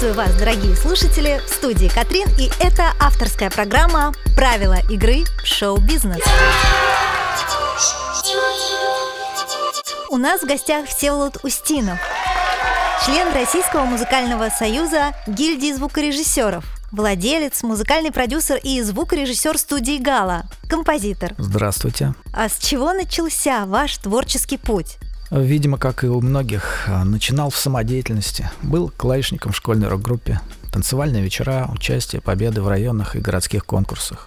Приветствую вас, дорогие слушатели, в студии Катрин, и это авторская программа «Правила игры в шоу-бизнес». У нас в гостях Всеволод Устинов, член Российского музыкального союза гильдии звукорежиссеров, владелец, музыкальный продюсер и звукорежиссер студии «Гала», композитор. Здравствуйте. А с чего начался ваш творческий путь? Видимо, как и у многих, а, начинал в самодеятельности. Был клавишником в школьной рок-группе. Танцевальные вечера, участие, победы в районных и городских конкурсах.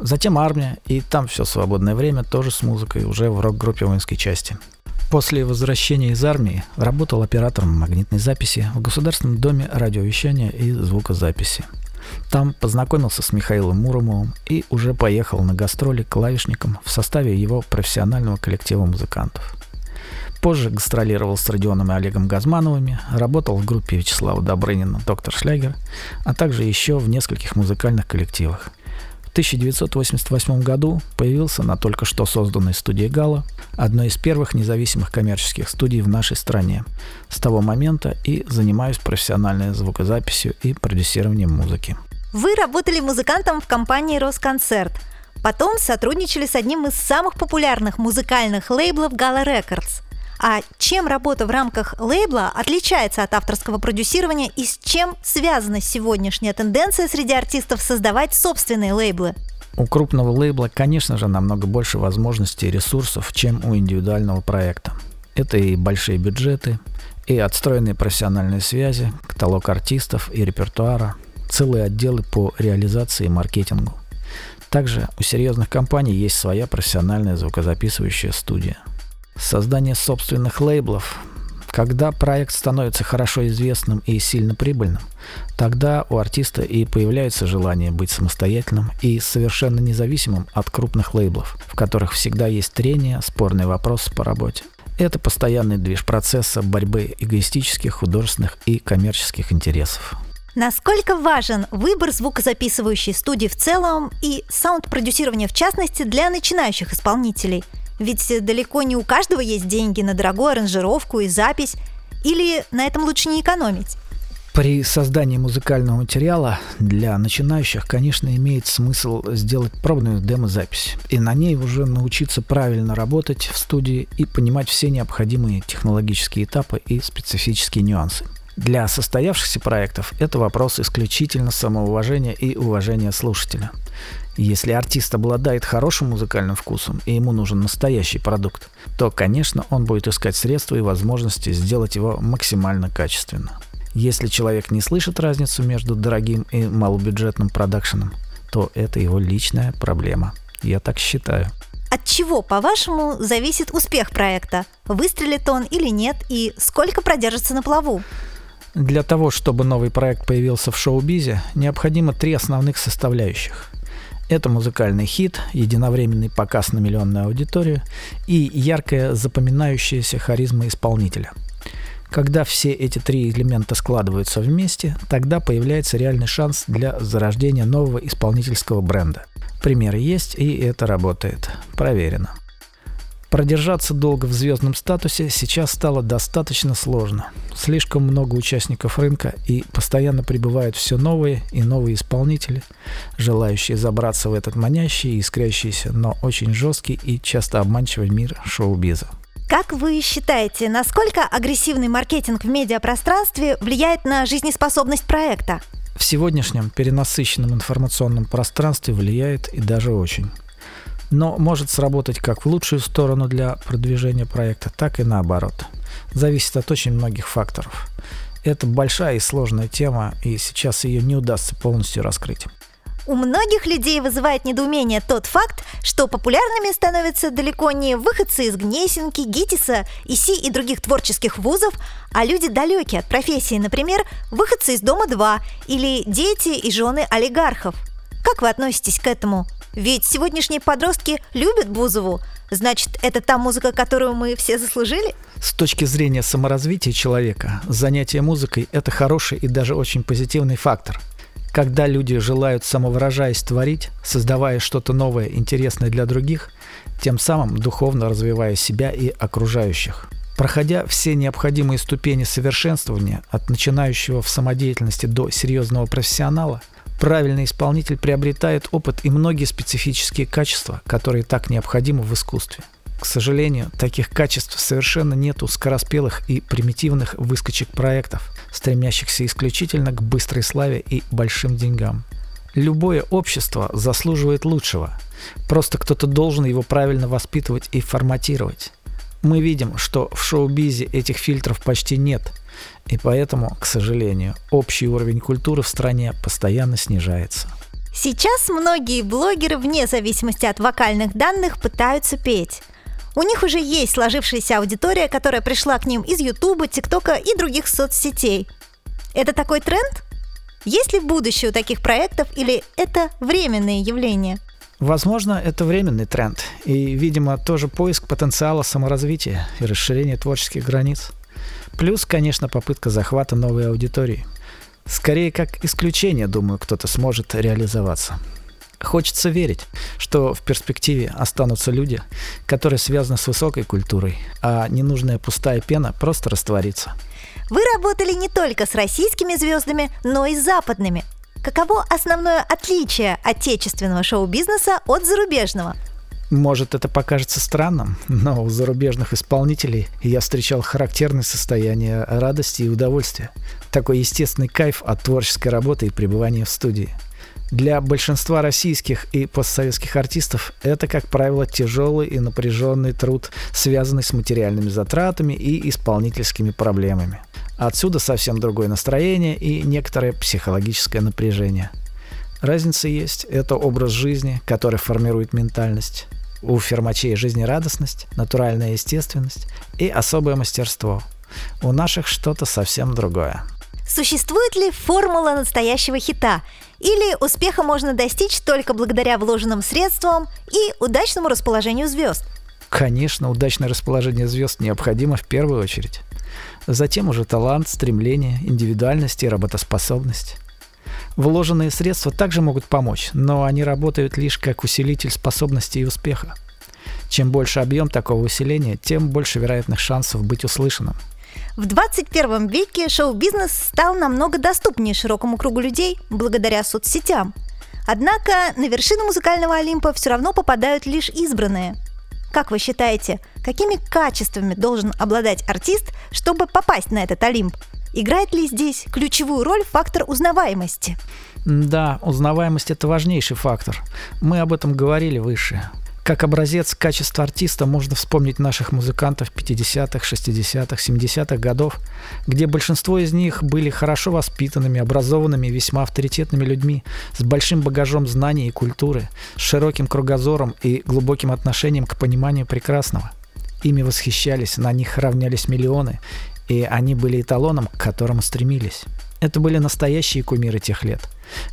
Затем армия, и там все свободное время тоже с музыкой, уже в рок-группе воинской части. После возвращения из армии работал оператором магнитной записи в Государственном доме радиовещания и звукозаписи. Там познакомился с Михаилом Муромовым и уже поехал на гастроли клавишником в составе его профессионального коллектива музыкантов. Позже гастролировал с Родионом и Олегом Газмановыми, работал в группе Вячеслава Добрынина «Доктор Шлягер», а также еще в нескольких музыкальных коллективах. В 1988 году появился на только что созданной студии «Гала», одной из первых независимых коммерческих студий в нашей стране. С того момента и занимаюсь профессиональной звукозаписью и продюсированием музыки. Вы работали музыкантом в компании «Росконцерт», Потом сотрудничали с одним из самых популярных музыкальных лейблов Gala Records – а чем работа в рамках лейбла отличается от авторского продюсирования и с чем связана сегодняшняя тенденция среди артистов создавать собственные лейблы? У крупного лейбла, конечно же, намного больше возможностей и ресурсов, чем у индивидуального проекта. Это и большие бюджеты, и отстроенные профессиональные связи, каталог артистов и репертуара, целые отделы по реализации и маркетингу. Также у серьезных компаний есть своя профессиональная звукозаписывающая студия – Создание собственных лейблов. Когда проект становится хорошо известным и сильно прибыльным, тогда у артиста и появляется желание быть самостоятельным и совершенно независимым от крупных лейблов, в которых всегда есть трение, спорные вопросы по работе. Это постоянный движ процесса борьбы эгоистических, художественных и коммерческих интересов. Насколько важен выбор звукозаписывающей студии в целом и саунд-продюсирование в частности для начинающих исполнителей – ведь далеко не у каждого есть деньги на дорогую аранжировку и запись. Или на этом лучше не экономить? При создании музыкального материала для начинающих, конечно, имеет смысл сделать пробную демозапись и на ней уже научиться правильно работать в студии и понимать все необходимые технологические этапы и специфические нюансы. Для состоявшихся проектов это вопрос исключительно самоуважения и уважения слушателя. Если артист обладает хорошим музыкальным вкусом и ему нужен настоящий продукт, то, конечно, он будет искать средства и возможности сделать его максимально качественно. Если человек не слышит разницу между дорогим и малобюджетным продакшеном, то это его личная проблема. Я так считаю. От чего, по-вашему, зависит успех проекта? Выстрелит он или нет? И сколько продержится на плаву? Для того, чтобы новый проект появился в шоу-бизе, необходимо три основных составляющих. Это музыкальный хит, единовременный показ на миллионную аудиторию и яркая запоминающаяся харизма исполнителя. Когда все эти три элемента складываются вместе, тогда появляется реальный шанс для зарождения нового исполнительского бренда. Примеры есть, и это работает. Проверено. Продержаться долго в звездном статусе сейчас стало достаточно сложно. Слишком много участников рынка и постоянно прибывают все новые и новые исполнители, желающие забраться в этот манящий, искрящийся, но очень жесткий и часто обманчивый мир шоу-биза. Как вы считаете, насколько агрессивный маркетинг в медиапространстве влияет на жизнеспособность проекта? В сегодняшнем перенасыщенном информационном пространстве влияет и даже очень но может сработать как в лучшую сторону для продвижения проекта, так и наоборот. Зависит от очень многих факторов. Это большая и сложная тема, и сейчас ее не удастся полностью раскрыть. У многих людей вызывает недоумение тот факт, что популярными становятся далеко не выходцы из Гнесинки, ГИТИСа, ИСИ и других творческих вузов, а люди далекие от профессии, например, выходцы из Дома-2 или дети и жены олигархов. Как вы относитесь к этому? Ведь сегодняшние подростки любят Бузову. Значит, это та музыка, которую мы все заслужили? С точки зрения саморазвития человека, занятие музыкой – это хороший и даже очень позитивный фактор. Когда люди желают самовыражаясь творить, создавая что-то новое, интересное для других, тем самым духовно развивая себя и окружающих. Проходя все необходимые ступени совершенствования от начинающего в самодеятельности до серьезного профессионала, правильный исполнитель приобретает опыт и многие специфические качества, которые так необходимы в искусстве. К сожалению, таких качеств совершенно нет у скороспелых и примитивных выскочек проектов, стремящихся исключительно к быстрой славе и большим деньгам. Любое общество заслуживает лучшего. Просто кто-то должен его правильно воспитывать и форматировать. Мы видим, что в шоу-бизе этих фильтров почти нет, и поэтому, к сожалению, общий уровень культуры в стране постоянно снижается. Сейчас многие блогеры, вне зависимости от вокальных данных, пытаются петь. У них уже есть сложившаяся аудитория, которая пришла к ним из Ютуба, ТикТока и других соцсетей. Это такой тренд? Есть ли будущее у таких проектов или это временные явления? Возможно, это временный тренд и, видимо, тоже поиск потенциала саморазвития и расширения творческих границ. Плюс, конечно, попытка захвата новой аудитории. Скорее, как исключение, думаю, кто-то сможет реализоваться. Хочется верить, что в перспективе останутся люди, которые связаны с высокой культурой, а ненужная пустая пена просто растворится. Вы работали не только с российскими звездами, но и с западными. Каково основное отличие отечественного шоу-бизнеса от зарубежного? Может, это покажется странным, но у зарубежных исполнителей я встречал характерное состояние радости и удовольствия. Такой естественный кайф от творческой работы и пребывания в студии. Для большинства российских и постсоветских артистов это, как правило, тяжелый и напряженный труд, связанный с материальными затратами и исполнительскими проблемами. Отсюда совсем другое настроение и некоторое психологическое напряжение. Разница есть. Это образ жизни, который формирует ментальность. У фермачей жизнерадостность, натуральная естественность и особое мастерство. У наших что-то совсем другое. Существует ли формула настоящего хита? Или успеха можно достичь только благодаря вложенным средствам и удачному расположению звезд? Конечно, удачное расположение звезд необходимо в первую очередь. Затем уже талант, стремление, индивидуальность и работоспособность. Вложенные средства также могут помочь, но они работают лишь как усилитель способностей и успеха. Чем больше объем такого усиления, тем больше вероятных шансов быть услышанным. В 21 веке шоу-бизнес стал намного доступнее широкому кругу людей благодаря соцсетям. Однако на вершину музыкального Олимпа все равно попадают лишь избранные – как вы считаете, какими качествами должен обладать артист, чтобы попасть на этот Олимп? Играет ли здесь ключевую роль фактор узнаваемости? Да, узнаваемость – это важнейший фактор. Мы об этом говорили выше. Как образец качества артиста можно вспомнить наших музыкантов 50-х, 60-х, 70-х годов, где большинство из них были хорошо воспитанными, образованными, весьма авторитетными людьми, с большим багажом знаний и культуры, с широким кругозором и глубоким отношением к пониманию прекрасного. Ими восхищались, на них равнялись миллионы, и они были эталоном, к которому стремились. Это были настоящие кумиры тех лет,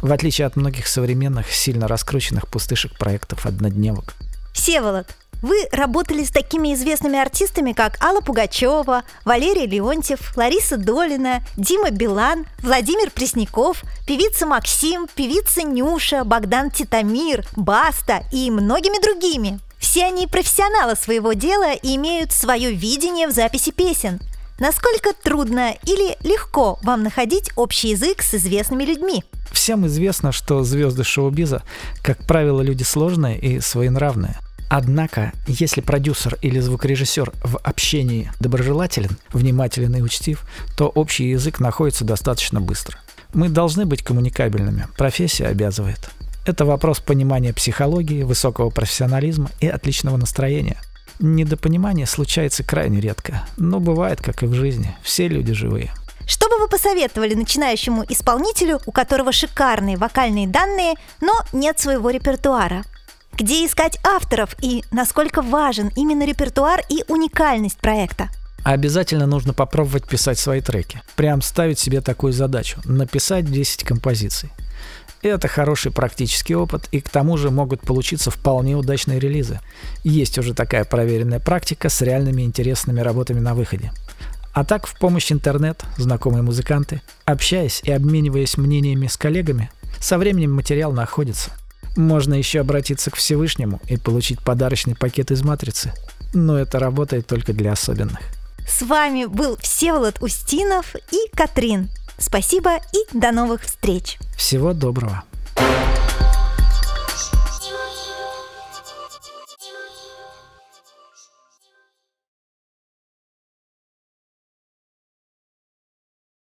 в отличие от многих современных, сильно раскрученных пустышек проектов однодневок. Всеволод, вы работали с такими известными артистами, как Алла Пугачева, Валерий Леонтьев, Лариса Долина, Дима Билан, Владимир Пресняков, певица Максим, певица Нюша, Богдан Титамир, Баста и многими другими. Все они профессионалы своего дела и имеют свое видение в записи песен. Насколько трудно или легко вам находить общий язык с известными людьми? Всем известно, что звезды шоу-биза, как правило, люди сложные и своенравные. Однако, если продюсер или звукорежиссер в общении доброжелателен, внимателен и учтив, то общий язык находится достаточно быстро. Мы должны быть коммуникабельными, профессия обязывает. Это вопрос понимания психологии, высокого профессионализма и отличного настроения. Недопонимание случается крайне редко, но бывает, как и в жизни. Все люди живые. Что бы вы посоветовали начинающему исполнителю, у которого шикарные вокальные данные, но нет своего репертуара? Где искать авторов и насколько важен именно репертуар и уникальность проекта? Обязательно нужно попробовать писать свои треки. Прям ставить себе такую задачу – написать 10 композиций. Это хороший практический опыт, и к тому же могут получиться вполне удачные релизы. Есть уже такая проверенная практика с реальными интересными работами на выходе. А так, в помощь интернет, знакомые музыканты, общаясь и обмениваясь мнениями с коллегами, со временем материал находится – можно еще обратиться к Всевышнему и получить подарочный пакет из матрицы. Но это работает только для особенных. с вами был Всеволод Устинов и Катрин. Спасибо и до новых встреч. Всего доброго.